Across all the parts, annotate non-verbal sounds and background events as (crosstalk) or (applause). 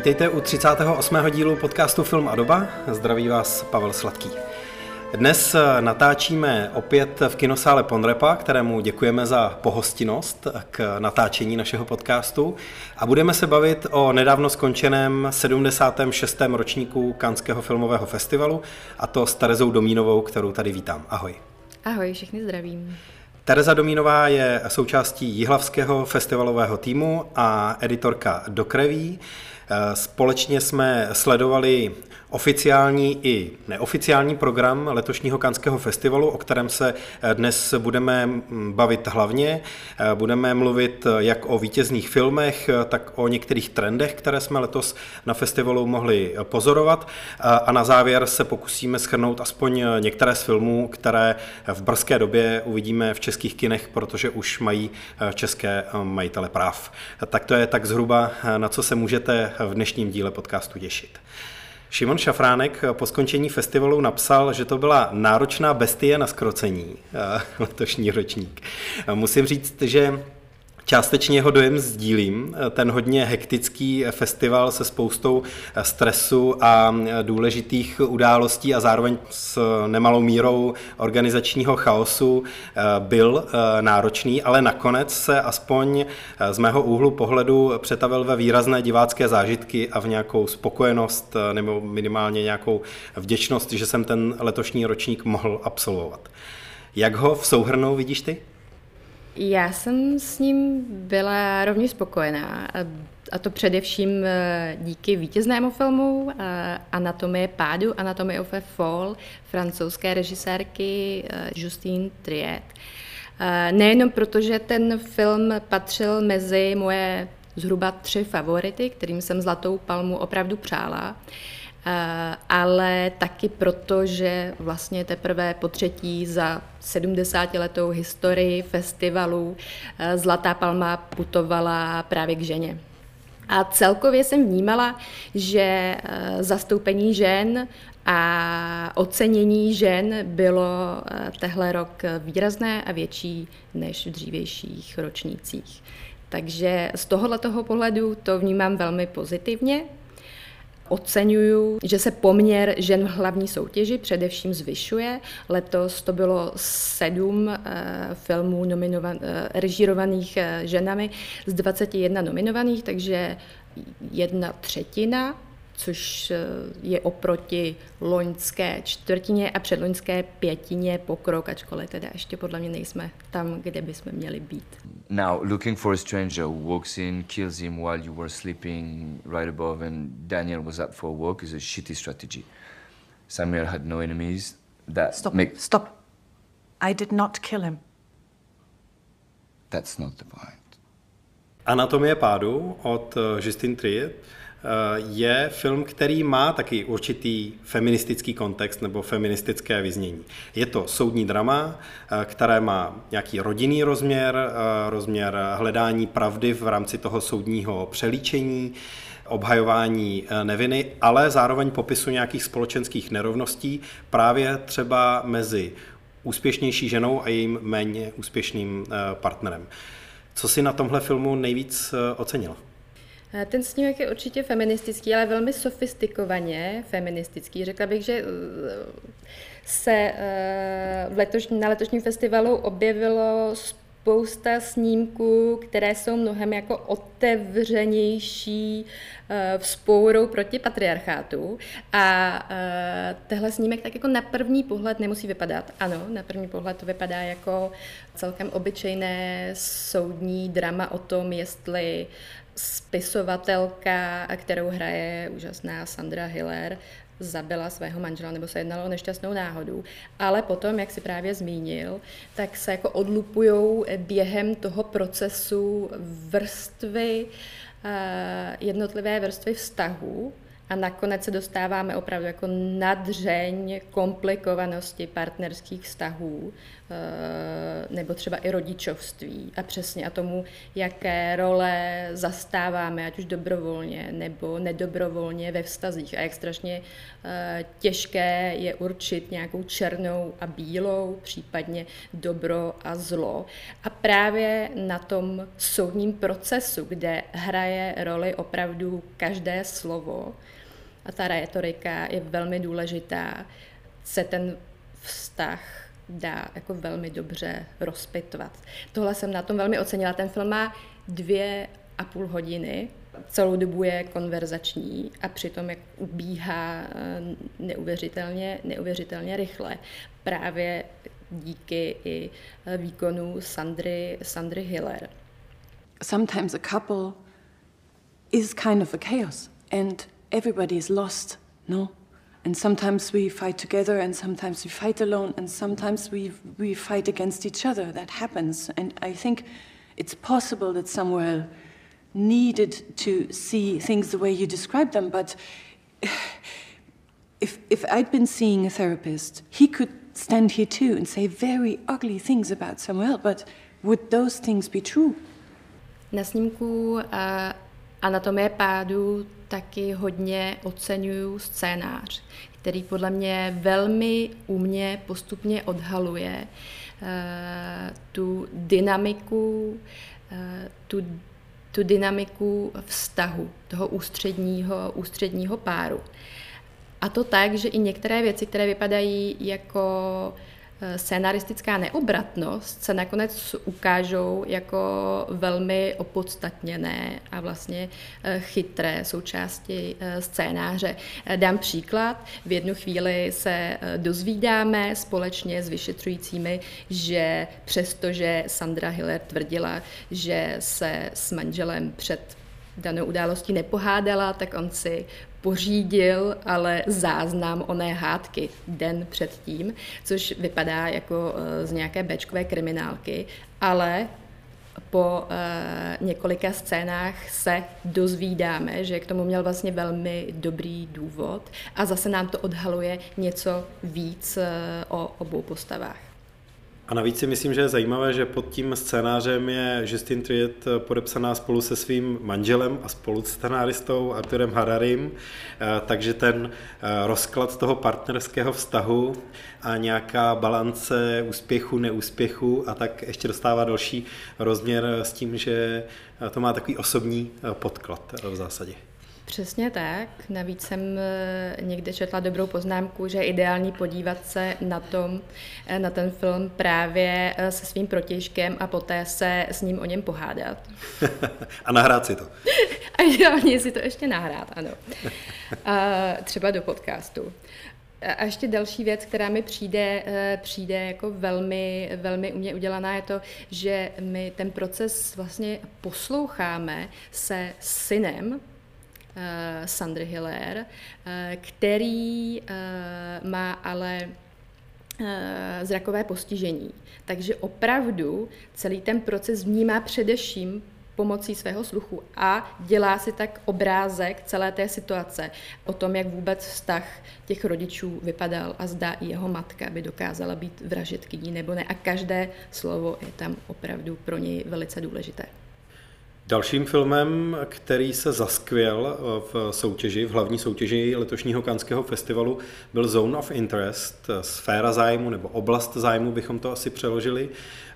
Vítejte u 38. dílu podcastu Film a doba. Zdraví vás Pavel Sladký. Dnes natáčíme opět v kinosále Ponrepa, kterému děkujeme za pohostinnost k natáčení našeho podcastu a budeme se bavit o nedávno skončeném 76. ročníku Kanského filmového festivalu a to s Terezou Domínovou, kterou tady vítám. Ahoj. Ahoj, všechny zdravím. Tereza Domínová je součástí Jihlavského festivalového týmu a editorka do kreví. Společně jsme sledovali oficiální i neoficiální program letošního Kanského festivalu, o kterém se dnes budeme bavit hlavně. Budeme mluvit jak o vítězných filmech, tak o některých trendech, které jsme letos na festivalu mohli pozorovat. A na závěr se pokusíme schrnout aspoň některé z filmů, které v brzké době uvidíme v českých kinech, protože už mají české majitele práv. Tak to je tak zhruba, na co se můžete v dnešním díle podcastu těšit. Šimon Šafránek po skončení festivalu napsal, že to byla náročná bestie na skrocení eh, letošní ročník. Musím říct, že Částečně jeho dojem sdílím. Ten hodně hektický festival se spoustou stresu a důležitých událostí a zároveň s nemalou mírou organizačního chaosu eh, byl eh, náročný, ale nakonec se aspoň z mého úhlu pohledu přetavil ve výrazné divácké zážitky a v nějakou spokojenost nebo minimálně nějakou vděčnost, že jsem ten letošní ročník mohl absolvovat. Jak ho v souhrnu vidíš ty? Já jsem s ním byla rovněž spokojená. A to především eh, díky vítěznému filmu eh, Anatomie pádu, Anatomie of a Fall, francouzské režisérky eh, Justine Triet. Nejenom proto, že ten film patřil mezi moje zhruba tři favority, kterým jsem Zlatou palmu opravdu přála, ale taky proto, že vlastně teprve po třetí za 70-letou historii festivalu eh, Zlatá palma putovala právě k ženě. A celkově jsem vnímala, že eh, zastoupení žen a ocenění žen bylo tehle rok výrazné a větší než v dřívějších ročnících. Takže z tohoto pohledu to vnímám velmi pozitivně oceňuju, že se poměr žen v hlavní soutěži především zvyšuje. Letos to bylo sedm uh, filmů nominovan, uh, režírovaných uh, ženami z 21 nominovaných, takže jedna třetina což eh, je oproti loňské čtvrtině a předloňské pětině pokrok, ačkoliv teda ještě podle mě nejsme tam, kde bychom měli být. Now, looking for a stranger who walks in, kills him while you were sleeping right above and Daniel was up for a walk is a shitty strategy. Samuel had no enemies. That Stop. Make... Stop. I did not kill him. That's not the point. Anatomie pádu od uh, Justine Triet Eh, je film, který má taky určitý feministický kontext nebo feministické vyznění. Je to soudní drama, eh, které má nějaký rodinný rozměr, eh, rozměr hledání pravdy v rámci toho soudního přelíčení, obhajování neviny, ale zároveň popisu nějakých společenských nerovností právě třeba mezi úspěšnější ženou a jejím méně úspěšným partnerem. Co si na tomhle filmu nejvíc ocenil? Eh, ten snímek je určitě feministický, ale velmi sofistikovaně feministický. Řekla bych, že eh, se eh, v letošní, na letošním festivalu objevilo spousta snímků, které jsou mnohem jako otevřenější vzpourou proti patriarchátu. A tehle snímek tak jako na první pohled nemusí vypadat. Ano, na první pohled to vypadá jako celkem obyčejné soudní drama o tom, jestli spisovatelka, kterou hraje úžasná Sandra Hiller, zabila svého manžela nebo se jednalo o nešťastnou náhodu. Ale potom, jak si právě zmínil, tak se jako odlupují během toho procesu vrstvy, eh, jednotlivé vrstvy vztahů, a nakonec se dostáváme opravdu jako nadřeň komplikovanosti partnerských vztahů nebo třeba i rodičovství a přesně a tomu, jaké role zastáváme, ať už dobrovolně nebo nedobrovolně ve vztazích a jak strašně eh, těžké je určit nějakou černou a bílou, případně dobro a zlo. A právě na tom soudním procesu, kde hraje roli opravdu každé slovo, a ta retorika je velmi důležitá, se ten vztah dá jako velmi dobře rozpitvat. Tohle jsem na tom velmi ocenila. Ten film má dvě a půl hodiny, celou dobu je konverzační a přitom jak ubíhá eh, neuvěřitelně, neuvěřitelně rychle. Právě díky i eh, výkonu Sandry, Sandry Hiller. Sometimes a couple is kind of a chaos and everybody is lost, no? And sometimes we fight together, and sometimes we fight alone, and sometimes we, we fight against each other. That happens. And I think it's possible that Samuel needed to see things the way you described them, but if, if I'd been seeing a therapist, he could stand here too and say very ugly things about Samuel, but would those things be true? Na snímku uh, Anatomie pádu taky hodně oceňuju scénář, který podle mě velmi umně postupně odhaluje uh, tu dynamiku, uh, tu, tu dynamiku vztahu toho ústředního, ústředního páru. A to tak, že i některé věci, které vypadají jako Eh, scénaristická neobratnost se nakonec ukážou jako velmi opodstatněné a vlastně eh, chytré součásti eh, scénáře. Dám příklad. V jednu chvíli se dozvídáme společně s vyšetřujícími, že přestože Sandra Hiller tvrdila, že se s manželem před danou událostí nepohádala, tak on si pořídil ale záznam oné hádky den předtím, což vypadá jako eh, z nějaké bečkové kriminálky, ale po uh, několika scénách se dozvídáme, že k tomu měl vlastně velmi dobrý důvod a zase nám to odhaluje něco víc uh, o obou postavách. A navíc si myslím, že je zajímavé, že pod tím scénářem je Justin Triet podepsaná spolu se svým manželem a spolu scenáristou Arturem Hararim, eh, takže ten eh, rozklad toho partnerského vztahu a nějaká balance úspěchu, neúspěchu a tak ještě dostává další rozměr s tím, že to má takový osobní eh, podklad v zásadě. Přesně tak. Navíc jsem eh, někde četla dobrou poznámku, že je ideální podívat se na, tom, eh, na ten film právě eh, se svým protěžkem a poté se s ním o něm pohádat. (laughs) a nahrát si to. (laughs) a ideálně si to ještě nahrát, ano. A třeba do podcastu. A ještě další věc, která mi přijde, přijde jako velmi, velmi umě udělaná, je to, že my ten proces vlastně posloucháme se synem, Sandry Hiller, uh, který uh, má ale zrakové postižení. Takže opravdu celý ten proces vnímá především pomocí svého sluchu a dělá si tak obrázek celé té situace o tom, jak vůbec vztah těch rodičů vypadal a zdá i jeho matka by dokázala být vražetkyní nebo ne. A každé slovo je tam opravdu pro něj velice důležité. Dalším filmem, který se zaskvěl eh, v soutěži, v hlavní soutěži letošního Kanského festivalu, byl Zone of Interest, eh, sféra zájmu nebo oblast zájmu bychom to asi přeložili.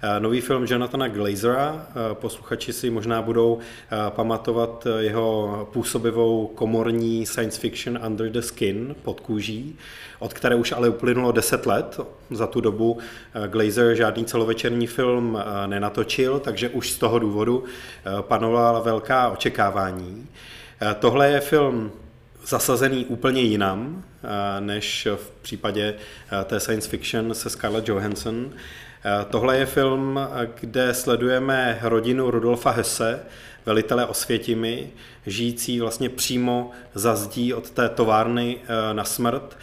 Eh, nový film Jonathana Glazera, posluchači si možná budou pamatovat jeho působivou komorní science fiction Under the Skin pod kůží, od které už ale uplynulo 10 let. Za tu dobu Glazer žádný celovečerní film nenatočil, takže už z toho důvodu panovala velká očekávání. Eh, tohle je film zasazený úplně jinam, eh, než v případě eh, té science fiction se Scarlett Johansson. Tohle je film, kde sledujeme rodinu Rudolfa Hesse, velitele Osvětimi, žijící vlastně přímo za zdí od té továrny na smrt,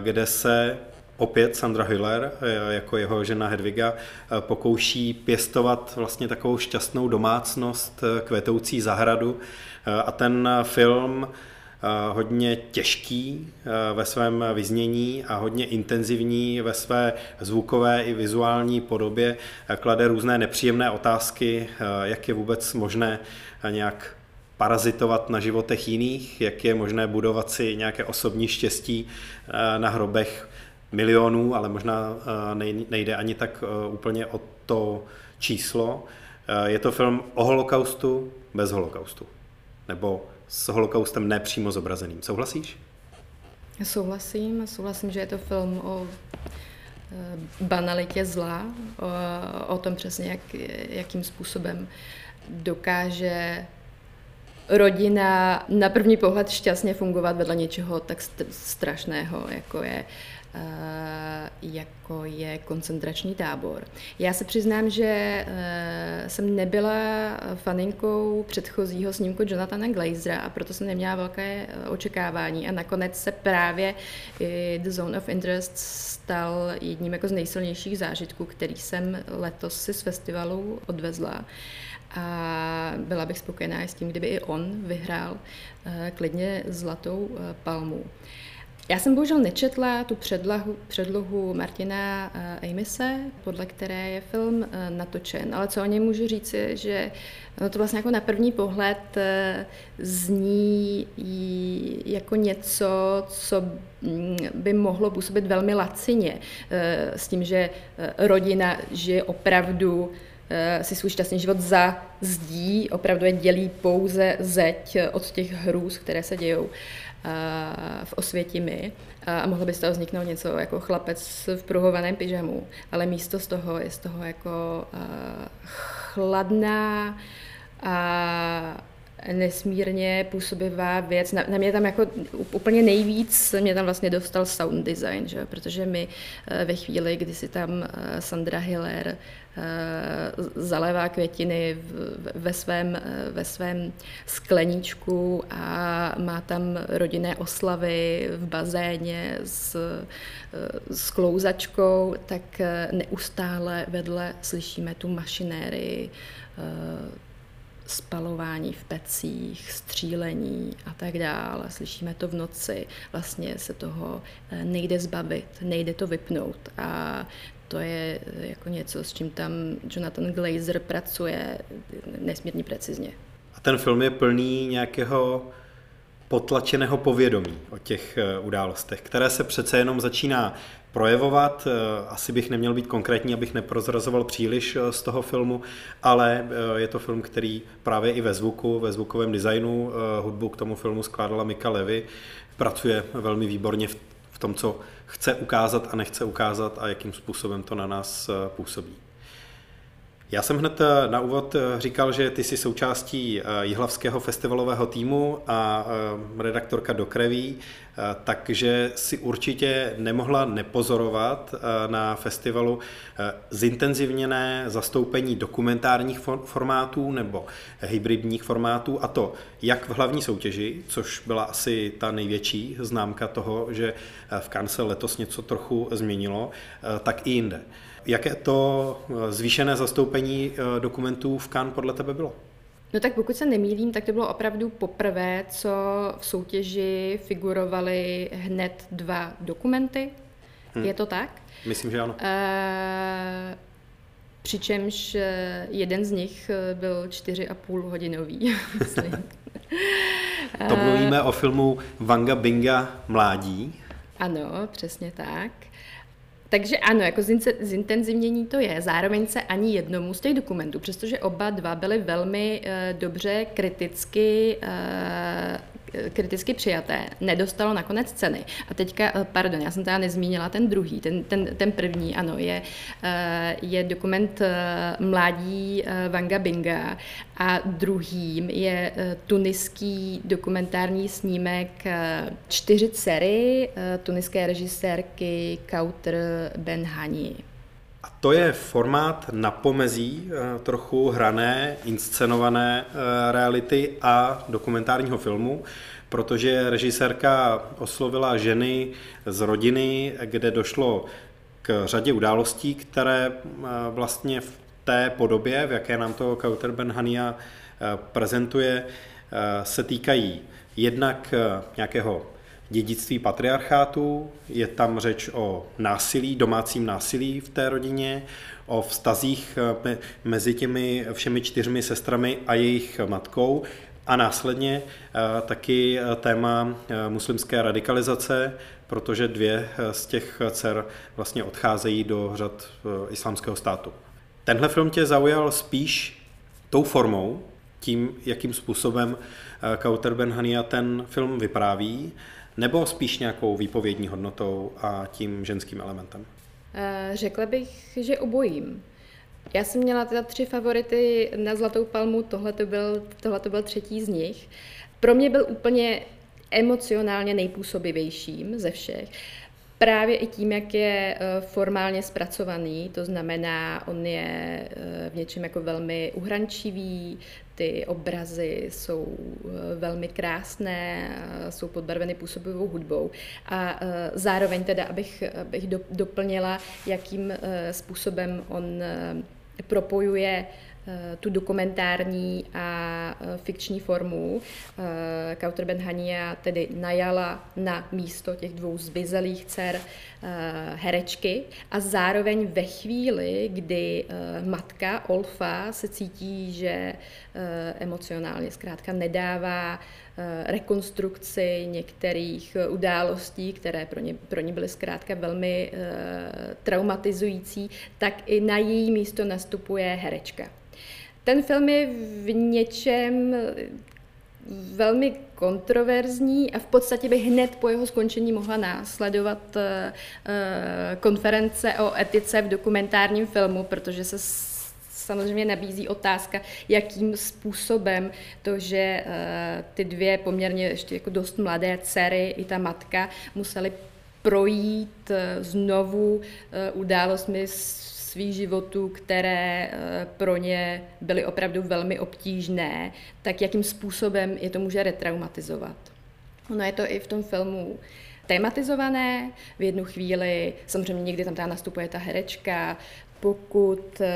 kde se opět Sandra Hiller, eh, jako jeho žena Hedviga, eh, pokouší pěstovat vlastně takovou šťastnou domácnost, eh, kvetoucí zahradu. A ten film hodně těžký ve svém vyznění a hodně intenzivní ve své zvukové i vizuální podobě. Klade různé nepříjemné otázky, jak je vůbec možné nějak parazitovat na životech jiných, jak je možné budovat si nějaké osobní štěstí na hrobech milionů, ale možná nejde ani tak úplně o to číslo. Je to film o holokaustu bez holokaustu. Nebo s holokaustem nepřímo zobrazeným. Souhlasíš? Souhlasím. Souhlasím, že je to film o banalitě zla, o, o tom přesně, jak, jakým způsobem dokáže rodina na první pohled šťastně fungovat vedle něčeho tak strašného, jako je Eh, jako je koncentrační tábor. Já se přiznám, že eh, jsem nebyla faninkou předchozího snímku Jonathana Glazera a proto jsem neměla velké eh, očekávání a nakonec se právě The Zone of Interest stal jedním jako z nejsilnějších zážitků, který jsem letos si z festivalu odvezla a byla bych spokojená s tím, kdyby i on vyhrál klidně zlatou palmu. Já jsem bohužel nečetla tu předlahu, předlohu Martina uh, Amise, podle které je film uh, natočen, ale co o něm můžu říct je, že no to vlastně jako na první pohled uh, zní jako něco, co mm, by mohlo působit velmi lacině, s tím, že rodina žije opravdu si svůj šťastný život za zdí, opravdu je dělí pouze zeď od těch hrůz, které se dějou v Osvětimi a mohlo by z toho vzniknout něco jako chlapec v pruhovaném pyžamu, ale místo z toho je z toho jako chladná a nesmírně působivá věc. Na, na mě tam jako úplně nejvíc mě tam vlastně dostal sound design, že? protože e, ve chvíli, kdy si tam Sandra Hiller Eh, zalévá květiny ve svém, eh, ve svém skleníčku a má tam rodinné oslavy v bazéně s, eh, s klouzačkou, tak neustále vedle slyšíme tu mašinérii spalování v pecích, střílení a tak dále. Slyšíme to v noci, vlastně se toho nejde zbavit, nejde to vypnout a to je eh, jako něco, s čím tam Jonathan Glazer pracuje nesmírně precizně. A ten film je plný nějakého potlačeného povědomí o těch eh, událostech, které se přece jenom začíná projevovat. Eh, asi bych neměl být konkrétní, abych neprozrazoval příliš z toho filmu, ale je to film, který právě i ve zvuku, ve zvukovém designu hudbu k tomu filmu skládala Mika Levy, pracuje velmi výborně v v tom, co chce ukázat a nechce ukázat a jakým způsobem to na nás eh, působí. Já jsem hned eh, na úvod eh, říkal, že ty jsi součástí Jihlavského festivalového týmu a redaktorka do kreví, takže si určitě nemohla nepozorovat na festivalu zintenzivněné zastoupení dokumentárních formátů nebo hybridních formátů a to jak v hlavní soutěži, což byla asi ta největší známka toho, že v Cannes letos něco trochu změnilo, tak i jinde. Jaké to eh, zvýšené zastoupení eh, dokumentů v Cannes podle tebe bylo? No tak pokud se nemýlím, tak to bylo opravdu poprvé, co v soutěži figurovaly hned dva dokumenty. Hmm. Je to tak? Myslím, že ano. E, přičemž jeden z nich byl čtyři a půl hodinový, (laughs) myslím. (laughs) to mluvíme o filmu Vanga Binga Mládí. Ano, přesně tak. Takže ano, jako zintenzivnění to je. Zároveň se ani jednomu z těch dokumentů, přestože oba dva byly velmi uh, dobře kriticky uh, kriticky přijaté, nedostalo nakonec ceny. A teďka, eh, pardon, já jsem teda nezmínila ten druhý, ten, ten, ten první, ano, je, eh, je dokument eh, Mládí Vanga Binga a druhým je tuniský dokumentární snímek Čtyři dcery tuniské režisérky Kauter Benhani. To je formát na pomezí trochu hrané, inscenované reality a dokumentárního filmu, protože režisérka oslovila ženy z rodiny, kde došlo k řadě událostí, které vlastně v té podobě, v jaké nám to Kauter Benhania prezentuje, se týkají jednak nějakého dědictví patriarchátu, je tam řeč o násilí, domácím násilí v té rodině, o vztazích mezi těmi všemi čtyřmi sestrami a jejich matkou a následně taky téma muslimské radikalizace, protože dvě z těch dcer vlastně odcházejí do řad islámského státu. Tenhle film tě zaujal spíš tou formou, tím, jakým způsobem Kauter Ben Hania ten film vypráví, nebo spíš nějakou výpovědní hodnotou a tím ženským elementem? Eh, řekla bych, že obojím. Já jsem měla teda tři favority na Zlatou palmu, tohle to byl, tohle to byl třetí z nich. Pro mě byl úplně emocionálně nejpůsobivějším ze všech. Právě i tím, jak je eh, formálně zpracovaný, to znamená, on je eh, v něčem jako velmi uhrančivý, ty obrazy jsou eh, velmi krásné, jsou podbarveny působivou hudbou. A zároveň teda, abych, abych doplnila, jakým způsobem on propojuje Eh, tu dokumentární a eh, fikční formu. Eh, Kauter Benhania tedy najala na místo těch dvou zbyzelých dcer herečky a zároveň ve chvíli, kdy matka Olfa se cítí, že emocionálně zkrátka nedává rekonstrukci některých událostí, které pro ně, pro ně byly zkrátka velmi traumatizující, tak i na její místo nastupuje herečka. Ten film je v něčem velmi kontroverzní a v podstatě bych hned po jeho skončení mohla následovat eh, eh, konference o etice v dokumentárním filmu, protože se samozřejmě nabízí otázka, jakým způsobem to, že eh, ty dvě poměrně ještě jako dost mladé dcery i ta matka museli projít znovu událostmi svých životů, které eh, pro ně byly opravdu velmi obtížné, tak jakým způsobem je to může retraumatizovat. Ono je to i v tom filmu tematizované. V jednu chvíli, samozřejmě někdy tam teda nastupuje ta herečka, pokud eh,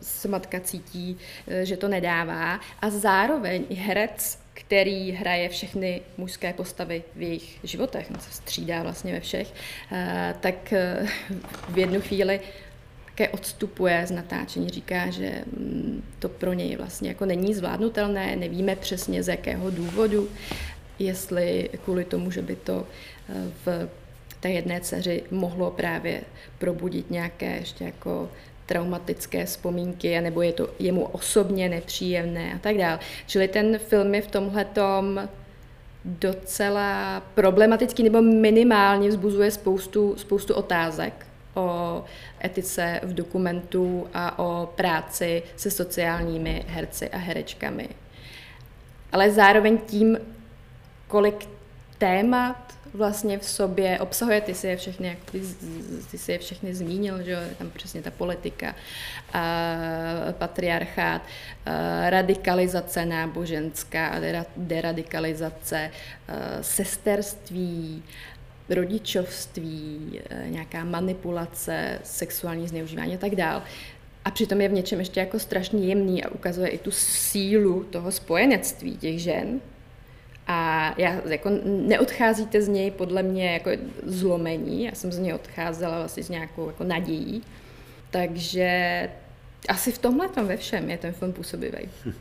se matka cítí, eh, že to nedává. A zároveň herec, který hraje všechny mužské postavy v jejich životech, on se střídá vlastně ve všech, tak v jednu chvíli také odstupuje z natáčení, říká, že mm, to pro něj vlastně jako není zvládnutelné, nevíme přesně z jakého důvodu, jestli kvůli tomu, že by to eh, v té jedné dceři mohlo právě probudit nějaké ještě jako traumatické vzpomínky, nebo je to jemu osobně nepříjemné a tak dále. Čili ten film je v tomhletom docela problematický, nebo minimálně vzbuzuje spoustu, spoustu otázek o etice v dokumentu a o práci se sociálními herci a herečkami. Ale zároveň tím, kolik témat vlastně v sobě obsahuje, ty si je všechny, jak ty, ty si je všechny zmínil, že jo, tam přesně ta politika, a patriarchát, a radikalizace náboženská, deradikalizace, sesterství, rodičovství, eh, nějaká manipulace, sexuální zneužívání a tak dál. A přitom je v něčem ještě jako strašně jemný a ukazuje i tu sílu toho spojenectví těch žen. A já, jako neodcházíte z něj podle mě jako zlomení, já jsem z něj odcházela vlastně s nějakou jako nadějí. Takže asi v tomhle ve všem je ten film působivý. Hm.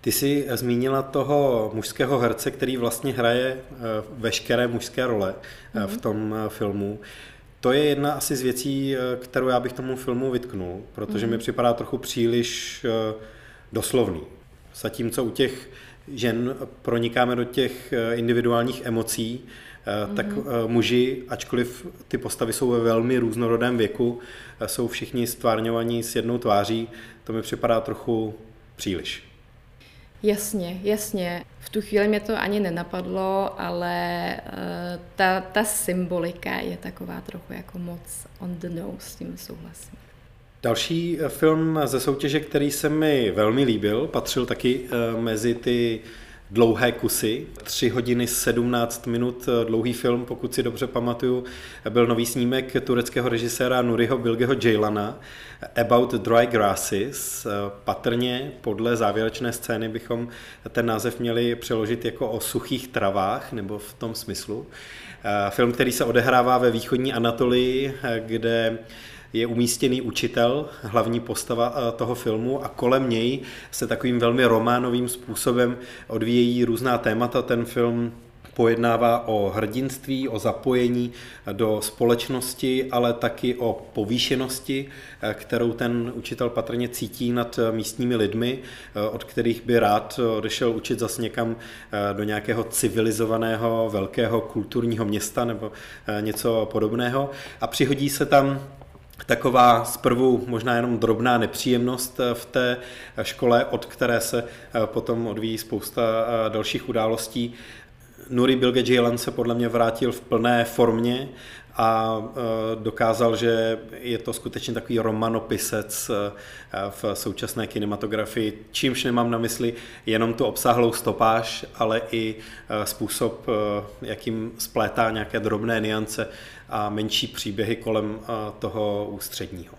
Ty jsi zmínila toho mužského herce, který vlastně hraje eh, veškeré mužské role mm-hmm. v tom eh, filmu. To je jedna asi z věcí, kterou já bych tomu filmu vytknul, protože mm-hmm. mi připadá trochu příliš doslovný. Zatímco u těch žen pronikáme do těch individuálních emocí, mm-hmm. tak muži, ačkoliv ty postavy jsou ve velmi různorodém věku, jsou všichni stvárňovaní s jednou tváří, to mi připadá trochu příliš. Jasně, jasně. V tu chvíli mě to ani nenapadlo, ale ta, ta symbolika je taková trochu jako moc on the nose, s tím souhlasím. Další eh, film ze soutěže, který se mi velmi líbil, patřil taky uh, mezi ty dlouhé kusy. 3 hodiny 17 minut dlouhý film, pokud si dobře pamatuju, byl nový snímek tureckého režiséra Nuriho Bilgeho Jaylana About Dry Grasses. Patrně podle závěrečné scény bychom ten název měli přeložit jako o suchých travách, nebo v tom smyslu. Film, který se odehrává ve východní Anatolii, kde je umístěný učitel, hlavní postava eh, toho filmu a kolem něj se takovým velmi románovým způsobem odvíjejí různá témata. Ten film pojednává o hrdinství, o zapojení do společnosti, ale taky o povýšenosti, eh, kterou ten učitel patrně cítí nad místními lidmi, eh, od kterých by rád odešel učit zase někam do nějakého civilizovaného velkého kulturního města nebo něco podobného. A přihodí se tam taková zprvu možná jenom drobná nepříjemnost eh, v té škole, od které se eh, potom odvíjí spousta eh, dalších událostí. Nuri Bilge Ceylan se podle mě vrátil v plné formě a dokázal, že je to skutečně takový romanopisec v současné kinematografii, čímž nemám na mysli jenom tu obsáhlou stopáž, ale i způsob, jakým splétá nějaké drobné niance a menší příběhy kolem toho ústředního.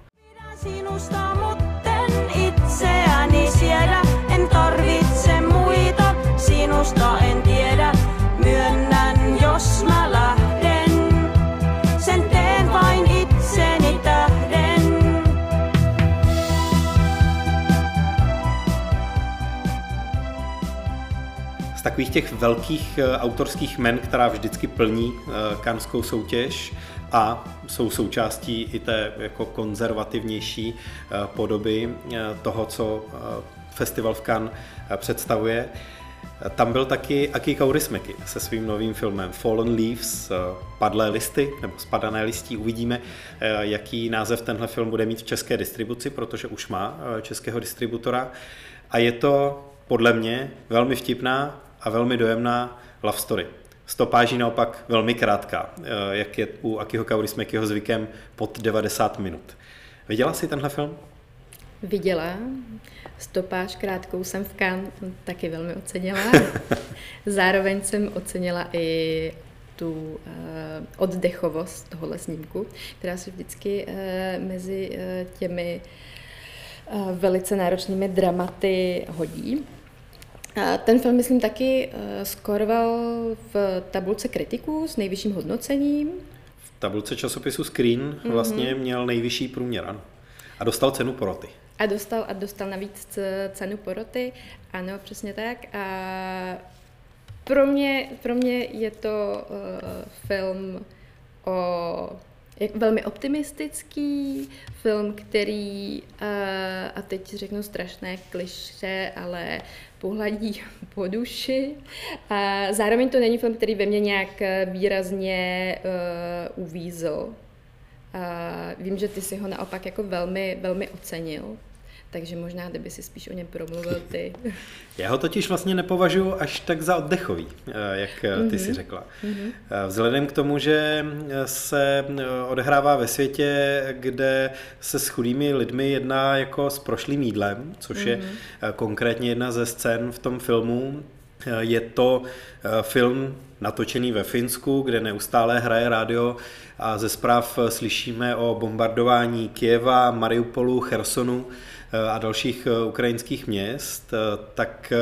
Sinusta, takových těch velkých e, autorských men, která vždycky plní e, kanskou soutěž, a jsou součástí i té jako konzervativnější eh, podoby eh, toho, co eh, festival v Cannes představuje. Tam byl taky Aki Kaurismäki se svým novým filmem Fallen Leaves, Padlé listy nebo Spadané listí. Uvidíme, jaký název tenhle film bude mít v české distribuci, protože už má českého distributora. A je to podle mě velmi vtipná a velmi dojemná love story. Stopáží naopak velmi krátká, eh, jak je u Akiho Kaurismäkiho zvykem pod 90 minut. Viděla jsi tenhle film? Viděla. Stopáž krátkou jsem v Cannes taky velmi ocenila. (laughs) Zároveň jsem ocenila i tu uh, oddechovost tohohle snímku, která se vždycky uh, mezi těmi velice náročnými dramaty hodí. Ten film, myslím, taky eh, skoroval v tabulce kritiků s nejvyšším hodnocením. V tabulce časopisu Screen mm-hmm. vlastně měl nejvyšší průměr, ano. A dostal cenu poroty. A dostal, a dostal navíc cenu poroty, ano, přesně tak. A pro mě, pro mě je to uh, film o velmi optimistický film, který, uh, a teď řeknu strašné kliše, ale pohladí po duši. A zároveň to není film, který ve mně nějak výrazně uh, uvízl. A vím, že ty si ho naopak jako velmi, velmi ocenil. Takže možná, kdyby si spíš o něm promluvil ty. (laughs) Já ho totiž vlastně nepovažuji až tak za oddechový, eh, jak mm-hmm. ty si mhm. řekla. Mm-hmm. Vzhledem k tomu, že se odehrává ve světě, kde se s chudými lidmi jedná jako s prošlým jídlem, což mm-hmm. je mhm. konkrétně jedna ze scén v tom filmu, je to film natočený ve Finsku, kde neustále hraje rádio a ze zpráv slyšíme o bombardování Kieva, Mariupolu, Chersonu Eh, a dalších eh, ukrajinských měst, eh, tak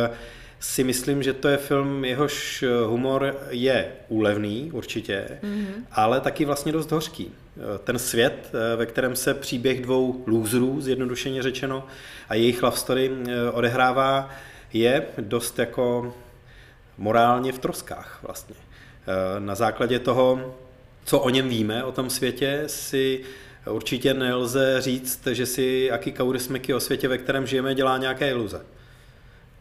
si myslím, že to je film, jehož humor je úlevný určitě, mm-hmm. ale taky vlastně dost hořký. Ten svět, ve kterém se příběh dvou lůzrů, zjednodušeně řečeno, a jejich love story odehrává, je dost jako morálně v troskách vlastně. Na základě toho, co o něm víme, o tom světě, si určitě nelze říct, že si Aki Kaurismäki o světě, ve kterém žijeme, dělá nějaké iluze.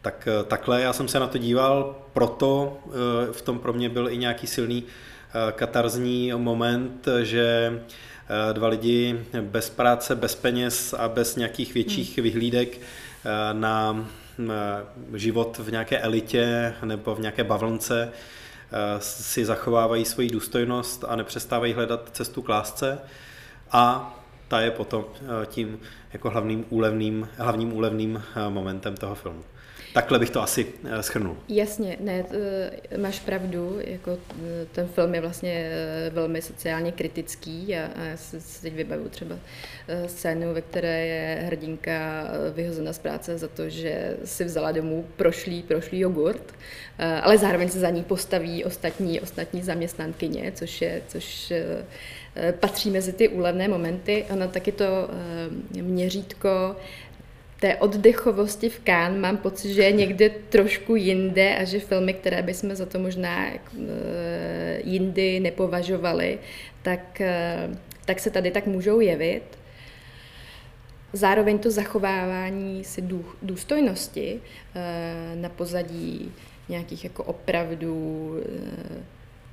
Tak eh, takhle já jsem se na to díval, proto eh, v tom pro mě byl i nějaký silný eh, katarzní moment, že dva lidi bez práce, bez peněz a bez nějakých větších hmm. vyhlídek na život v nějaké elitě nebo v nějaké bavlnce si zachovávají svoji důstojnost a nepřestávají hledat cestu k lásce a ta je potom eh, tím jako hlavním úlevným, hlavním úlevným eh, momentem toho filmu. Takhle bych to asi eh, schrnul. Jasně, ne, máš pravdu, jako ten film je vlastně velmi sociálně kritický a, já si teď vybavu třeba scénu, ve které je hrdinka vyhozena z práce za to, že si vzala domů prošlý, prošlý jogurt, ale zároveň se za ní postaví ostatní, ostatní zaměstnankyně, což je, což patří mezi ty úlevné momenty. Ono taky to měřítko té oddechovosti v Kán mám pocit, že je někde trošku jinde a že filmy, které bychom za to možná eh, jindy nepovažovali, tak, eh, tak se tady tak můžou jevit. Zároveň to zachovávání si důstojnosti eh, na pozadí nějakých jako opravdu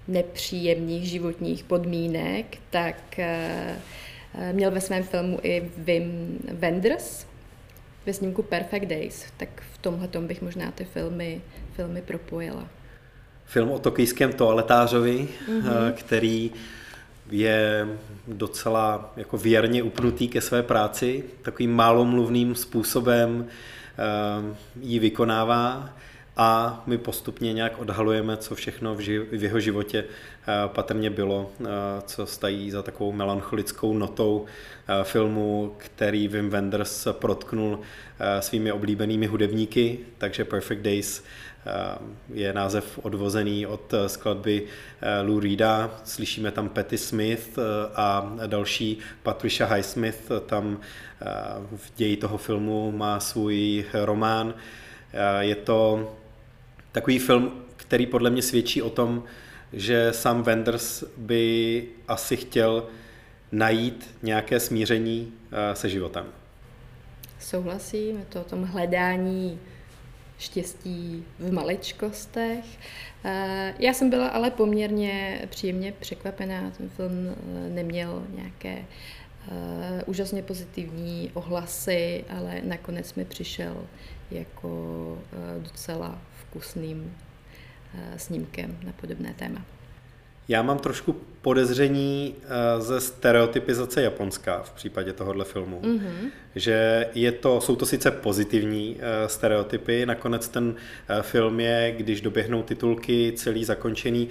nepříjemných životních podmínek, tak měl ve svém filmu i Wim Wenders, ve snímku Perfect Days, tak v tomhle bych možná ty filmy, filmy propojila. Film o tokijském toaletářovi, mm-hmm. který je docela jako věrně upnutý ke své práci, takovým málomluvným způsobem eh, ji vykonává a my postupně nějak odhalujeme, co všechno v, ži- v jeho životě uh, patrně bylo, uh, co stají za takovou melancholickou notou uh, filmu, který Wim Wenders protknul svými oblíbenými hudebníky, takže Perfect Days je název odvozený od skladby Lou Reeda. Slyšíme tam Patty Smith a další Patricia Highsmith tam v ději toho filmu má svůj román. Je to takový film, který podle mě svědčí o tom, že sam Wenders by asi chtěl najít nějaké smíření eh, se životem. Souhlasím, je to o tom hledání štěstí v maličkostech. Eh, já jsem byla ale poměrně příjemně překvapená. Ten film eh, neměl nějaké úžasně pozitivní ohlasy, ale nakonec mi přišel jako docela vkusným eh, snímkem na podobné téma. Já mám trošku podezření eh, ze stereotypizace Japonska v případě tohohle filmu. Mm-hmm. Že je to, jsou to sice pozitivní eh, stereotypy, nakonec ten film je, když doběhnou titulky, celý zakončený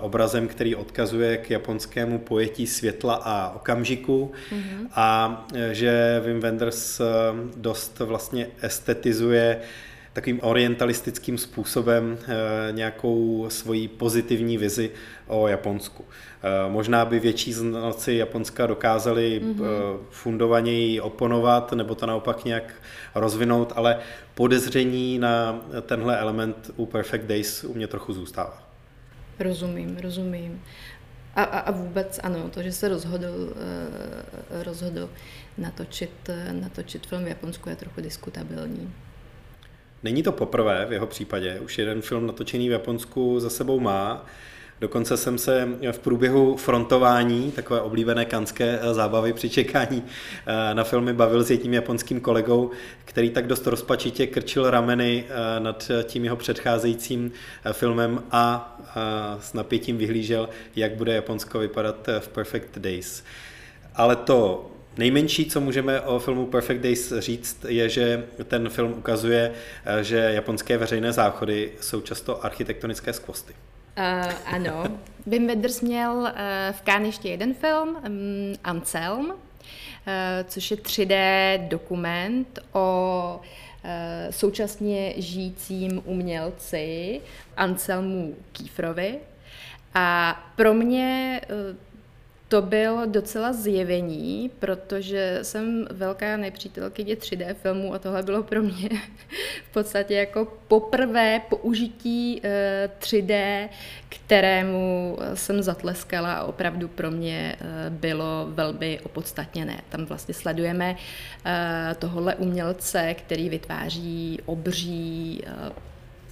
obrazem, který odkazuje k japonskému pojetí světla a okamžiku mm-hmm. a že Wim Wenders dost vlastně estetizuje takovým orientalistickým způsobem eh, nějakou svoji pozitivní vizi o Japonsku. Eh, možná by větší znalci Japonska dokázali mm-hmm. fundovaněji oponovat nebo to naopak nějak rozvinout, ale podezření na tenhle element u Perfect Days u mě trochu zůstává. Rozumím, rozumím. A, a, a vůbec ano, to, že se rozhodl, rozhodl natočit, natočit film v Japonsku je trochu diskutabilní. Není to poprvé v jeho případě, už jeden film natočený v Japonsku za sebou má. Dokonce jsem se v průběhu frontování, takové oblíbené kanské eh, zábavy při čekání eh, na filmy, bavil s jedním japonským kolegou, který tak dost rozpačitě krčil rameny eh, nad tím jeho předcházejícím filmem a s napětím vyhlížel, jak bude Japonsko vypadat v Perfect Days. Ale to Nejmenší, co můžeme o filmu Perfect Days říct, je, že ten film ukazuje, eh, že japonské veřejné záchody jsou často architektonické skvosty. Uh, ano. Wim Wenders měl uh, v Cannes ještě jeden film, um, Anselm, uh, což je 3D dokument o uh, současně žijícím umělci Anselmu Kýfrovi. A pro mě uh, to bylo docela zjevení, protože jsem velká nepřítelkyně 3D filmů a tohle bylo pro mě (laughs) v podstatě jako poprvé použití 3D, eh, kterému jsem zatleskala a opravdu pro mě eh, bylo velmi opodstatněné. Tam vlastně sledujeme eh, tohohle umělce, který vytváří obří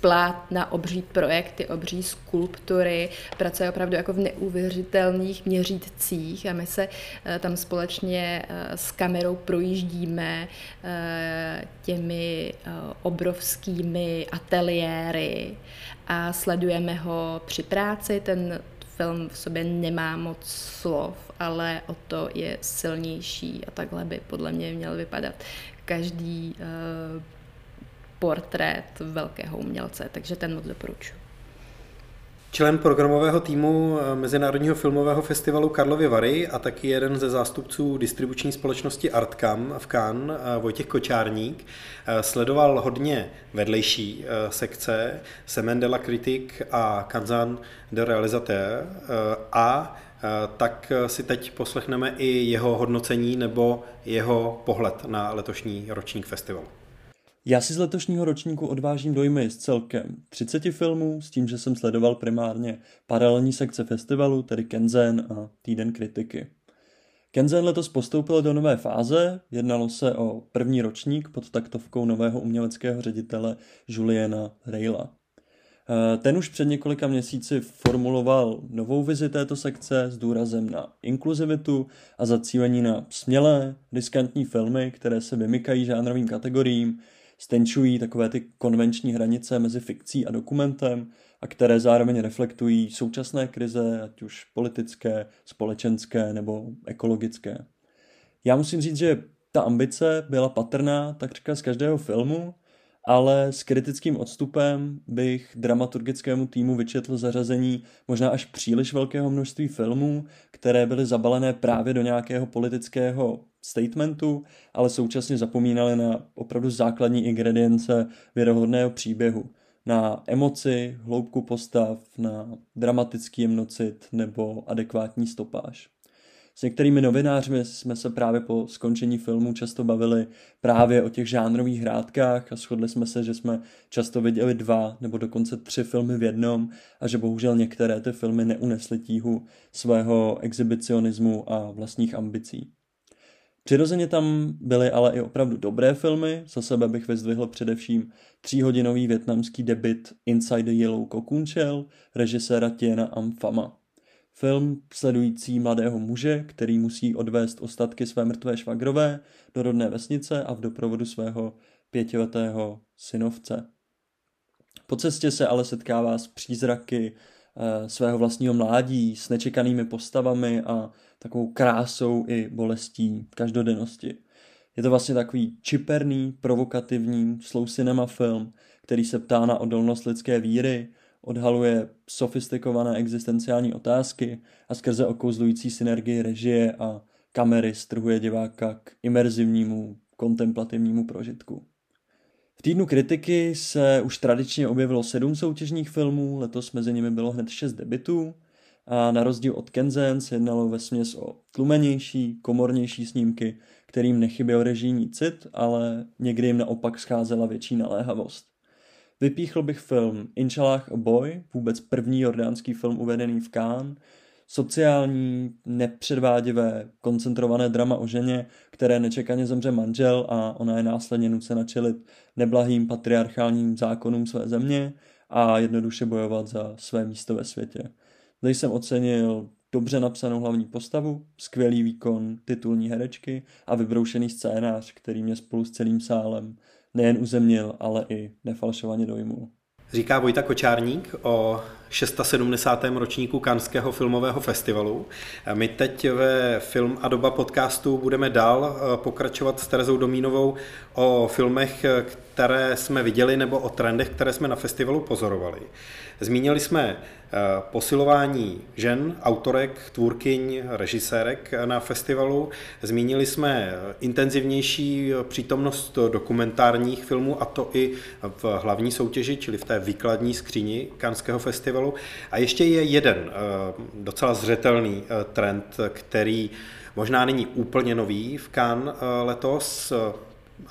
plátna, obří projekty, obří skulptury, pracuje opravdu jako v neuvěřitelných měřítcích a my se eh, tam společně eh, s kamerou projíždíme eh, těmi obrovskými ateliéry a sledujeme ho při práci. Ten film v sobě nemá moc slov, ale o to je silnější a takhle by podle mě měl vypadat každý portrét velkého umělce, takže ten moc doporučuji. Člen programového týmu eh, Mezinárodního filmového festivalu Karlovy Vary a taky jeden ze zástupců distribuční společnosti Artcam v Cannes, eh, Vojtěch Kočárník, eh, sledoval hodně vedlejší sekce, Semen de la Critique a Kanzan de Realisateur a tak si teď poslechneme i jeho hodnocení nebo jeho pohled na letošní ročník festivalu. Já si z letošního ročníku odvážím dojmy z celkem 30 filmů, s tím, že jsem sledoval primárně paralelní sekce festivalu, tedy Kenzen a Týden kritiky. Kenzen letos postoupil do nové fáze, jednalo se o první ročník pod taktovkou nového uměleckého ředitele Juliana Reila. Eh, ten už před několika měsíci formuloval novou vizi této sekce s důrazem na inkluzivitu a zacílení na smělé, riskantní filmy, které se vymykají žánrovým kategoriím, stenčují takové ty konvenční hranice mezi fikcí a dokumentem a které zároveň reflektují současné krize, ať už politické, společenské nebo ekologické. Já musím říct, že ta ambice byla patrná takřka z každého filmu, ale s kritickým odstupem bych dramaturgickému týmu vyčetl zařazení možná až příliš velkého množství filmů, které byly zabalené právě do nějakého politického statementu, ale současně zapomínali na opravdu základní ingredience věrohodného příběhu. Na emoci, hloubku postav, na dramatický jemnocit nebo adekvátní stopáž. S některými novinářmi jsme se právě po skončení filmu často bavili právě o těch žánrových hrádkách a shodli jsme se, že jsme často viděli dva nebo dokonce tři filmy v jednom a že bohužel některé ty filmy neunesly tíhu svého exhibicionismu a vlastních ambicí. Přirozeně tam byly ale i opravdu dobré filmy, za sebe bych vyzdvihl především tříhodinový větnamský debit Inside the Yellow Cocoon Shell režiséra Tiena Amfama. Film sledující mladého muže, který musí odvést ostatky své mrtvé švagrové do rodné vesnice a v doprovodu svého pětiletého synovce. Po cestě se ale setkává s přízraky e, svého vlastního mládí, s nečekanými postavami a takovou krásou i bolestí každodennosti. Je to vlastně takový čiperný, provokativní, slow cinema film, který se ptá na odolnost lidské víry, odhaluje sofistikované existenciální otázky a skrze okouzlující synergii režie a kamery strhuje diváka k imerzivnímu, kontemplativnímu prožitku. V týdnu kritiky se už tradičně objevilo sedm soutěžních filmů, letos mezi nimi bylo hned šest debitů a na rozdíl od Kenzen se jednalo ve směs o tlumenější, komornější snímky, kterým nechyběl režijní cit, ale někdy jim naopak scházela větší naléhavost. Vypíchl bych film Inshallah a Boy, vůbec první jordánský film uvedený v Cannes, sociální, nepředvádivé, koncentrované drama o ženě, které nečekaně zemře manžel a ona je následně nucena čelit neblahým patriarchálním zákonům své země a jednoduše bojovat za své místo ve světě. Zde jsem ocenil dobře napsanou hlavní postavu, skvělý výkon titulní herečky a vybroušený scénář, který mě spolu s celým sálem nejen uzemnil, ale i nefalšovaně dojmul. Říká Vojta Kočárník o 670. ročníku Kanského filmového festivalu. My teď ve Film a doba podcastu budeme dál eh, pokračovat s Terezou Domínovou o filmech, které jsme viděli, nebo o trendech, které jsme na festivalu pozorovali. Zmínili jsme eh, posilování žen, autorek, tvůrkyň, režisérek na festivalu. Zmínili jsme intenzivnější přítomnost dokumentárních filmů, a to i v hlavní soutěži, čili v té výkladní skříni Kanského festivalu. A ještě je jeden eh, docela zřetelný eh, trend, který možná není úplně nový v Cannes letos,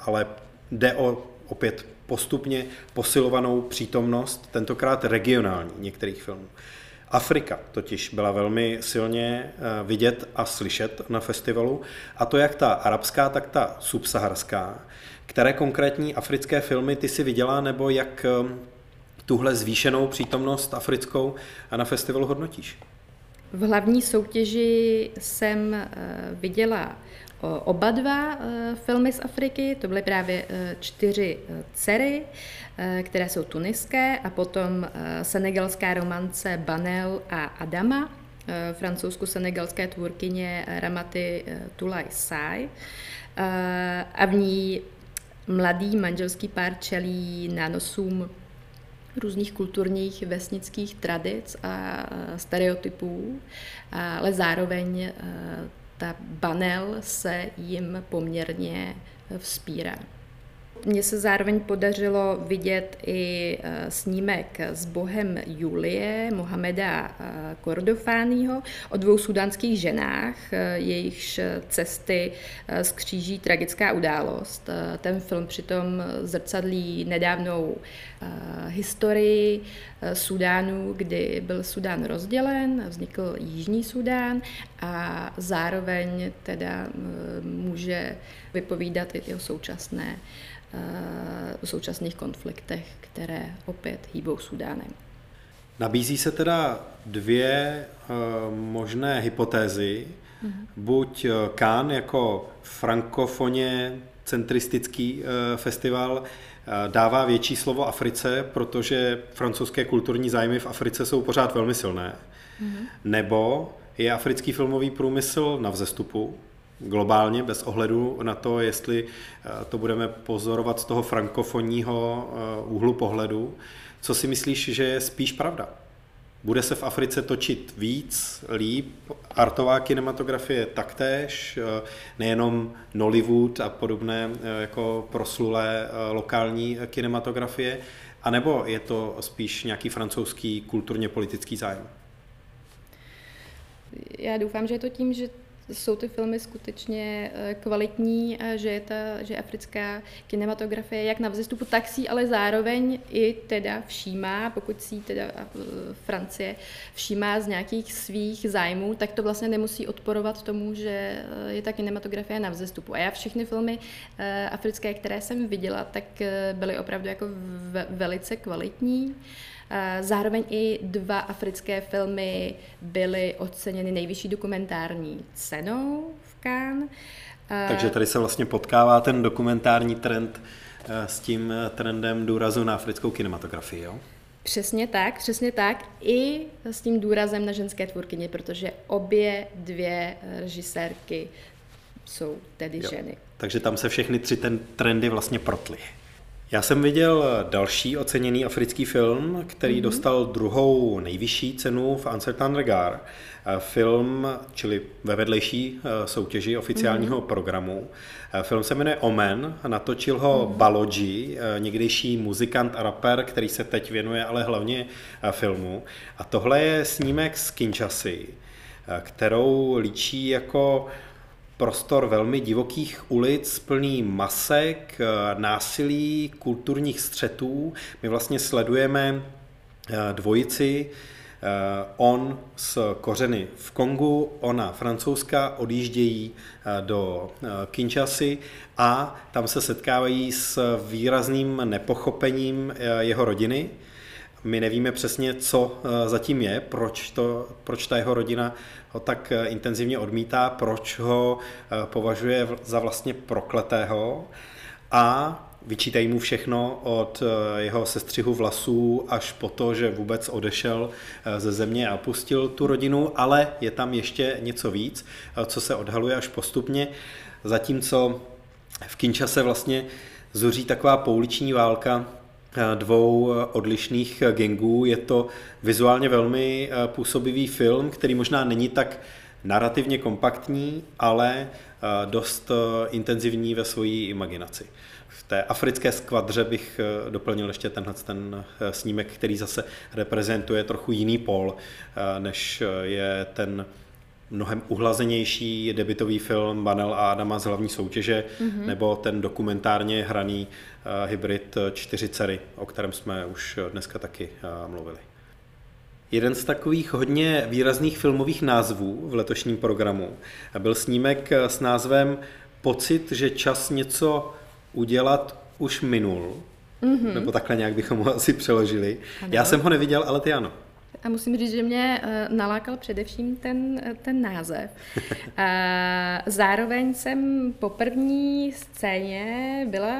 ale jde o opět postupně posilovanou přítomnost, tentokrát regionální některých filmů. Afrika totiž byla velmi silně eh, vidět a slyšet na festivalu, a to jak ta arabská, tak ta subsaharská. Které konkrétní africké filmy ty si viděla, nebo jak eh, tuhle zvýšenou přítomnost africkou na festivalu hodnotíš? V hlavní soutěži jsem eh, viděla oba dva eh, filmy z Afriky, to byly právě eh, čtyři dcery, které jsou tuniské a potom senegalská romance Banel a Adama, francouzsko-senegalské tvůrkyně Ramaty Tulaj Sai. A v ní mladý manželský pár čelí nánosům různých kulturních vesnických tradic a stereotypů, ale zároveň ta banel se jim poměrně vzpírá. Mně se zároveň podařilo vidět i eh, snímek s bohem Julie, Mohameda eh, Kordofányho, o dvou sudánských ženách, eh, jejichž cesty skříží tragická událost. Ten film přitom zrcadlí nedávnou historii Sudánu, kdy byl Sudán rozdělen, vznikl Jižní Sudán a zároveň teda může vypovídat i o současné současných konfliktech, které opět hýbou Sudánem. Nabízí se teda dvě uh, možné hypotézy. Mm-hmm. Buď Cannes jako frankofoně centristický festival dává větší slovo Africe, protože francouzské kulturní zájmy v Africe jsou pořád velmi silné. Mm-hmm. Nebo je africký filmový průmysl na vzestupu, globálně, bez ohledu na to, jestli eh, to budeme pozorovat z toho frankofonního eh, úhlu pohledu. Co si myslíš, že je spíš pravda? Bude se v Africe točit víc, líp, artová kinematografie taktéž, eh, nejenom Nollywood a podobné jako proslulé lokální kinematografie, anebo je to spíš nějaký francouzský kulturně politický zájem? Já doufám, že je to tím, že jsou ty filmy skutečně eh, kvalitní že je ta, že africká kinematografie jak na vzestupu, tak si ale zároveň i teda všímá, pokud si teda eh, Francie všímá z nějakých svých zájmů, tak to vlastně nemusí odporovat tomu, že eh, je ta kinematografie na vzestupu. A já všechny filmy africké, které jsem viděla, tak byly opravdu jako velice kvalitní. Zároveň i dva africké filmy byly oceněny nejvyšší dokumentární cenou v Cannes. Takže tady se vlastně potkává ten dokumentární trend eh, s tím trendem důrazu na africkou kinematografii, jo? Přesně tak, přesně tak. I s tím důrazem na ženské tvůrkyně, protože obě dvě režisérky jsou tedy jo. ženy. Takže tam se všechny tři ten trendy vlastně protly. Já jsem viděl další oceněný africký film, který mm-hmm. dostal druhou nejvyšší cenu v Uncertain Regard. Eh, film, čili ve vedlejší eh, soutěži oficiálního mm-hmm. programu. Eh, film se jmenuje Omen, natočil ho mm-hmm. Baloji, někdejší muzikant a rapper, který se teď věnuje ale hlavně filmu. A tohle je snímek z Kinshasy, kterou líčí jako prostor velmi divokých ulic, plný masek, eh, násilí, kulturních střetů. My vlastně sledujeme eh, dvojici, eh, on s kořeny v Kongu, ona francouzská, odjíždějí do Kinshasy a tam se setkávají s výrazným nepochopením jeho rodiny, my nevíme přesně, co eh, zatím je, proč, to, proč ta jeho rodina ho tak eh, intenzivně odmítá, proč ho eh, považuje za vlastně prokletého. A vyčítají mu všechno od jeho sestřihu vlasů až po to, že vůbec odešel ze země a opustil tu rodinu, ale je tam ještě něco víc, co se odhaluje až postupně, zatímco v Kinčase vlastně zuří taková pouliční válka, dvou eh, odlišných eh, gangů. Je to vizuálně velmi působivý film, který možná není tak narrativně kompaktní, ale dost intenzivní ve své imaginaci. V té africké skvadře bych doplnil ještě tenhle ten snímek, který zase reprezentuje trochu jiný pol, než je ten mnohem uhlazenější debitový film Banel a Adama z hlavní soutěže, mm-hmm. nebo ten dokumentárně hraný uh, hybrid Čtyři dcery, o kterém jsme už dneska taky uh, mluvili. Jeden z takových hodně výrazných filmových názvů v letošním programu byl snímek s názvem Pocit, že čas něco udělat už minul. Mm-hmm. Nebo takhle nějak bychom ho asi přeložili. Ano. Já jsem ho neviděl, ale ty ano. A musím říct, že mě eh, nalákal především ten, eh, ten název. (laughs) A zároveň jsem po první scéně byla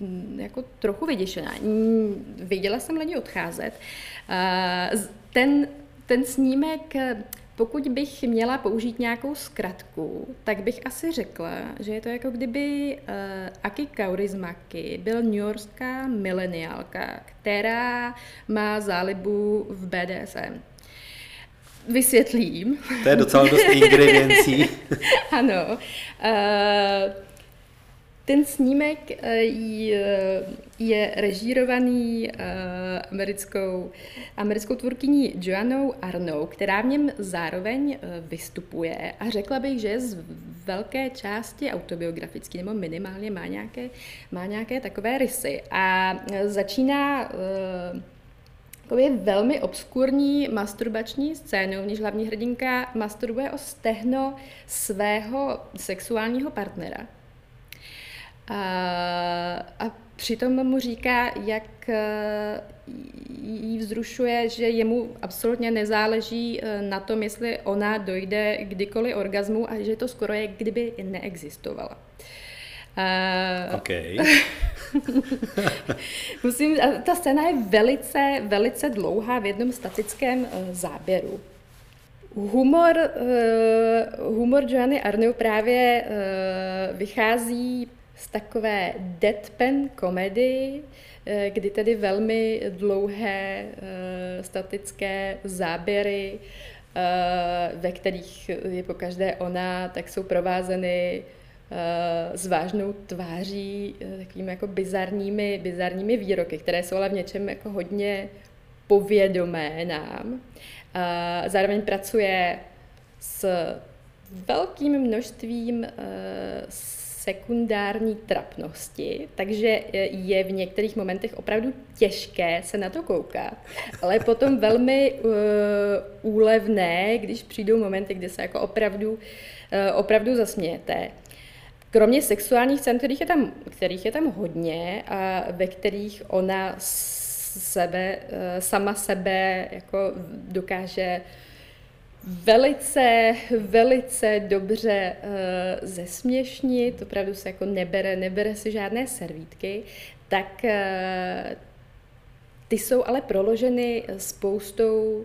mm, jako trochu vyděšená. Viděla jsem lidi odcházet. Ten, ten snímek pokud bych měla použít nějakou zkratku, tak bych asi řekla, že je to jako kdyby uh, Aki Kaurismaki byl newyorská mileniálka, která má zálibu v BDSM. Vysvětlím. To je docela dost ingrediencí. (laughs) ano. Uh, ten snímek eh, je režírovaný eh, americkou, americkou tvůrkyní Joannou Arnou, která v něm zároveň eh, vystupuje a řekla bych, že je z velké části autobiografický, nebo minimálně má nějaké, má nějaké takové rysy. A začíná je velmi obskurní masturbační scénu, v níž hlavní hrdinka masturbuje o stehno svého sexuálního partnera. A, a přitom mu říká, jak e, jí vzrušuje, že jemu absolutně nezáleží e, na tom, jestli ona dojde kdykoliv orgazmu a že to skoro je, kdyby neexistovala. Uh, okay. (laughs) musím, ta scéna je velice, velice dlouhá v jednom statickém uh, záběru. Humor, uh, humor Joanny Arnou právě uh, vychází z takové deadpan komedii, eh, kdy tedy velmi dlouhé eh, statické záběry, eh, ve kterých je po každé ona, tak jsou provázeny s vážnou tváří, takovými jako bizarními, bizarními výroky, které jsou ale v něčem jako hodně povědomé nám. Zároveň pracuje s velkým množstvím sekundární trapnosti, takže je v některých momentech opravdu těžké se na to koukat, ale potom velmi uh, úlevné, když přijdou momenty, kdy se jako opravdu, uh, opravdu zasmějete. Kromě sexuálních scén, kterých je tam, kterých je tam hodně a ve kterých ona sebe, sama sebe jako dokáže uh, velice, velice dobře uh, zesměšnit, opravdu se jako nebere, nebere si žádné servítky, tak uh, ty jsou ale proloženy spoustou uh,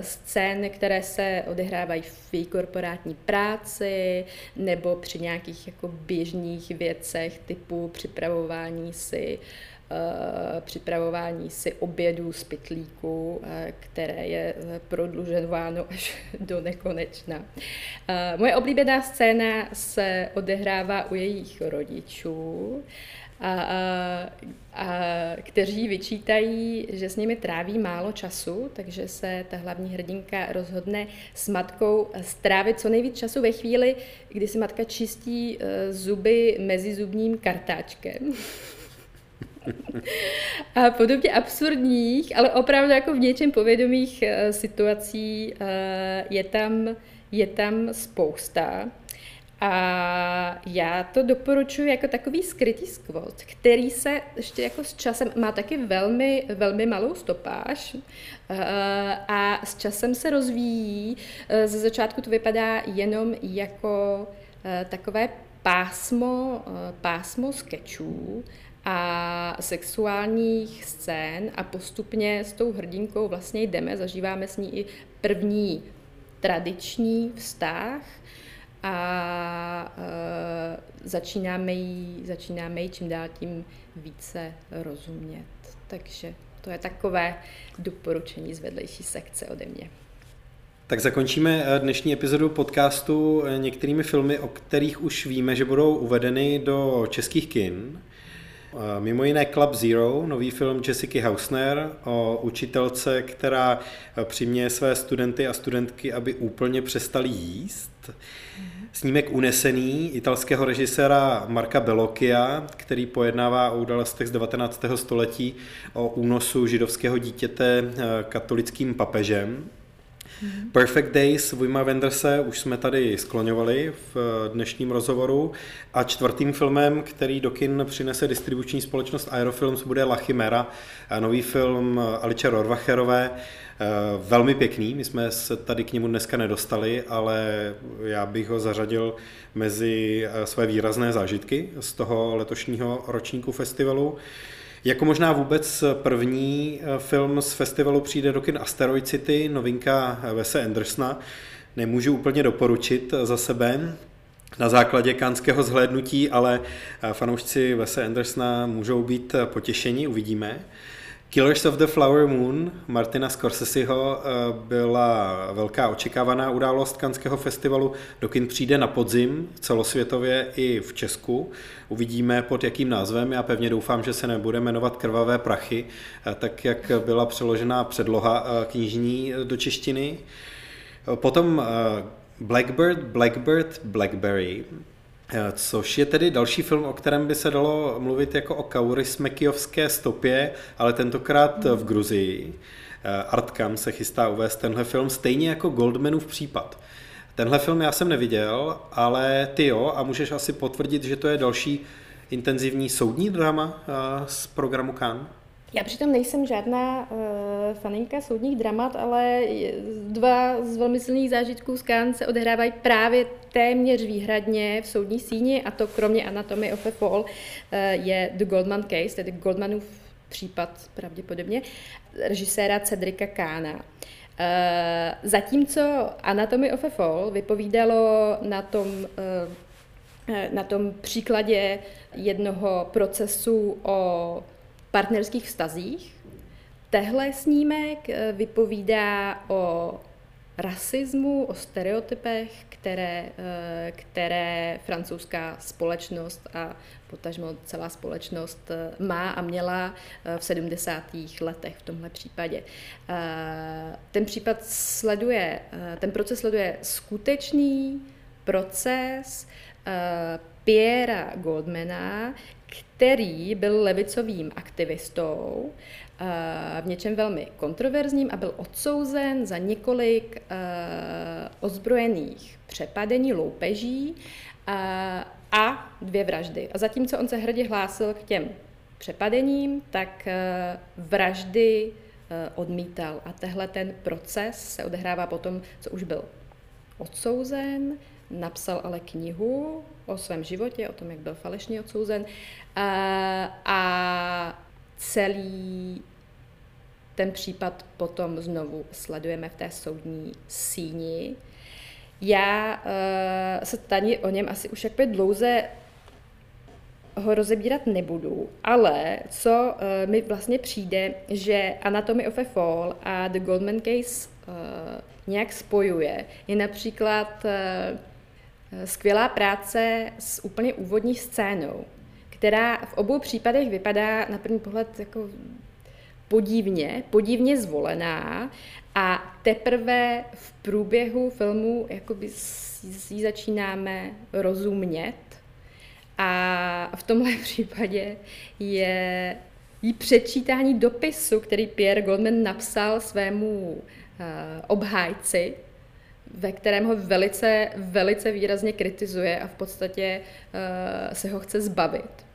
scén, které se odehrávají v její korporátní práci nebo při nějakých jako běžných věcech typu připravování si uh, Eh, připravování si obědů z pytlíku, eh, které je eh, prodlužováno až (laughs) do nekonečna. Moje oblíbená scéna se odehrává u jejich rodičů, a, a, a kteří vyčítají, že s nimi tráví málo času, takže se ta hlavní hrdinka rozhodne s matkou strávit co nejvíc času ve chvíli, kdy si matka čistí zuby mezi zubním kartáčkem. (laughs) a podobně absurdních, ale opravdu jako v něčem povědomých uh, situací uh, je, tam, je tam spousta. A já to doporučuji jako takový skrytý skvot, který se ještě jako s časem má taky velmi, velmi malou stopáž a s časem se rozvíjí. Ze začátku to vypadá jenom jako takové pásmo, pásmo sketchů, a sexuálních scén a postupně s tou hrdinkou vlastně jdeme, zažíváme s ní i první tradiční vztah a e, začínáme jí, začínáme jí čím dál tím více rozumět. Takže to je takové doporučení z vedlejší sekce ode mě. Tak zakončíme e, dnešní epizodu podcastu e, některými filmy, o kterých už víme, že budou uvedeny do českých kin. Mimo jiné Club Zero, nový film Jessica Hausner o učitelce, která přiměje své studenty a studentky, aby úplně přestali jíst. Snímek Unesený italského režiséra Marka Bellocchia, který pojednává o událostech z 19. století o únosu židovského dítěte eh, katolickým papežem. Mm-hmm. Perfect Days Wima Wenderse už jsme tady skloňovali v dnešním rozhovoru a čtvrtým filmem, který do kin přinese distribuční společnost Aerofilms, bude La Chimera, nový film Alice Rorvacherové, velmi pěkný, my jsme se tady k němu dneska nedostali, ale já bych ho zařadil mezi své výrazné zážitky z toho letošního ročníku festivalu. Jako možná vůbec první eh, film z festivalu přijde do kin Asteroid City, novinka Wese Andersona, nemůžu úplně doporučit za sebe na základě kánského zhlédnutí, ale fanoušci Wese Andersona můžou být potěšeni, uvidíme. Killers of the Flower Moon Martina Scorseseho eh, byla velká očekávaná událost Kanského festivalu. Dokin přijde na podzim celosvětově i v Česku. Uvidíme pod jakým názvem. Já pevně doufám, že se nebude jmenovat Krvavé prachy, eh, tak jak byla přeložená předloha eh, knižní do češtiny. Potom Blackbird, Blackbird, Blackberry což je tedy další film, o kterém by se dalo mluvit jako o kaurismekijovské stopě, ale tentokrát v Gruzii. Eh, Artkam se chystá uvést tenhle film, stejně jako Goldmanův případ. Tenhle film já jsem neviděl, ale ty jo, a můžeš asi potvrdit, že to je další intenzivní soudní drama eh, z programu Cannes? Já přitom nejsem žádná uh, faninka soudních dramat, ale dva z velmi silných zážitků z Cannes se odehrávají právě téměř výhradně v soudní síni a to kromě Anatomy of a Fall uh, je The Goldman Case, tedy Goldmanův případ pravděpodobně, režiséra Cedrika Kána. Uh, zatímco Anatomy of a Fall vypovídalo na tom, uh, na tom příkladě jednoho procesu o partnerských vztazích. Tehle snímek eh, vypovídá o rasismu, o stereotypech, které, eh, které francouzská společnost a potažmo celá společnost eh, má a měla v 70. letech v tomhle případě. Ten případ sleduje, ten proces sleduje skutečný proces Piera Goldmana, který byl levicovým aktivistou, eh, v něčem velmi kontroverzním a byl odsouzen za několik eh, ozbrojených přepadení, loupeží eh, a dvě vraždy. A zatímco on se hrdě hlásil k těm přepadením, tak vraždy odmítal. A tehle ten proces se odehrává potom, co už byl odsouzen, napsal ale knihu o svém životě, o tom, jak byl falešně odsouzen a, celý ten případ potom znovu sledujeme v té soudní síni. Já uh, se tady o něm asi už jakoby dlouze ho rozebírat nebudu, ale co uh, mi vlastně přijde, že Anatomy of a Fall a The Goldman Case uh, nějak spojuje, je například uh, skvělá práce s úplně úvodní scénou, která v obou případech vypadá na první pohled jako podivně, podivně zvolená a teprve v průběhu filmu jakoby si začínáme rozumět a v tomhle (laughs) případě je jí přečítání dopisu, který Pierre Goldman napsal svému uh, obhájci, ve kterém ho velice, velice výrazně kritizuje a v podstatě uh, se ho chce zbavit.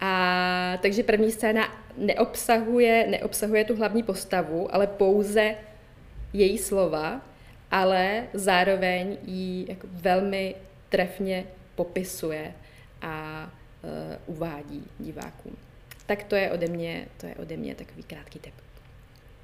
A takže první scéna neobsahuje, neobsahuje tu hlavní postavu, ale pouze její slova, ale zároveň ji jako velmi trefně popisuje a uh, uvádí divákům. Tak to je ode mě, to je ode mě takový krátký tip.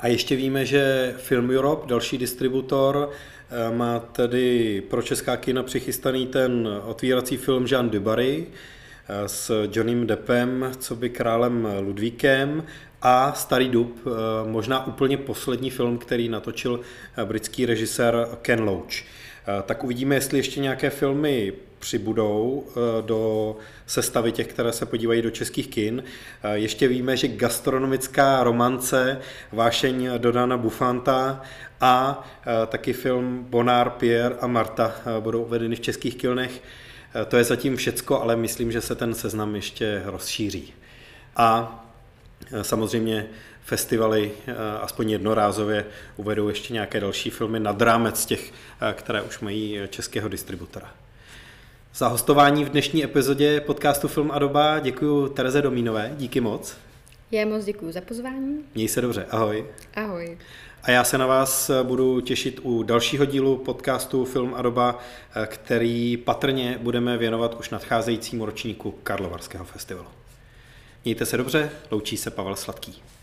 A ještě víme, že Film Europe, další distributor, eh, má tedy pro česká kina přichystaný ten otvírací film Jean Dubarry eh, s Johnnym Deppem, co by králem Ludvíkem a Starý dub, eh, možná úplně poslední film, který natočil britský režisér Ken Loach. Tak uvidíme, jestli ještě nějaké filmy přibudou eh, do sestavy těch, které se podívají do českých kin. Eh, ještě víme, že gastronomická romance, vášeň Dodana Bufanta a eh, taky film Bonár, Pierre a Marta budou uvedeny v českých kilnech. To je zatím všecko, ale myslím, že se ten seznam ještě rozšíří. A samozřejmě festivaly aspoň jednorázově uvedou ještě nějaké další filmy nad rámec těch, které už mají českého distributora. Za hostování v dnešní epizodě podcastu Film a doba děkuji Tereze Domínové, díky moc. Já moc děkuji za pozvání. Měj se dobře, ahoj. Ahoj. A já se na vás budu těšit u dalšího dílu podcastu Film a doba, který patrně budeme věnovat už nadcházejícímu ročníku Karlovarského festivalu. Mějte se dobře, loučí se Pavel Sladký.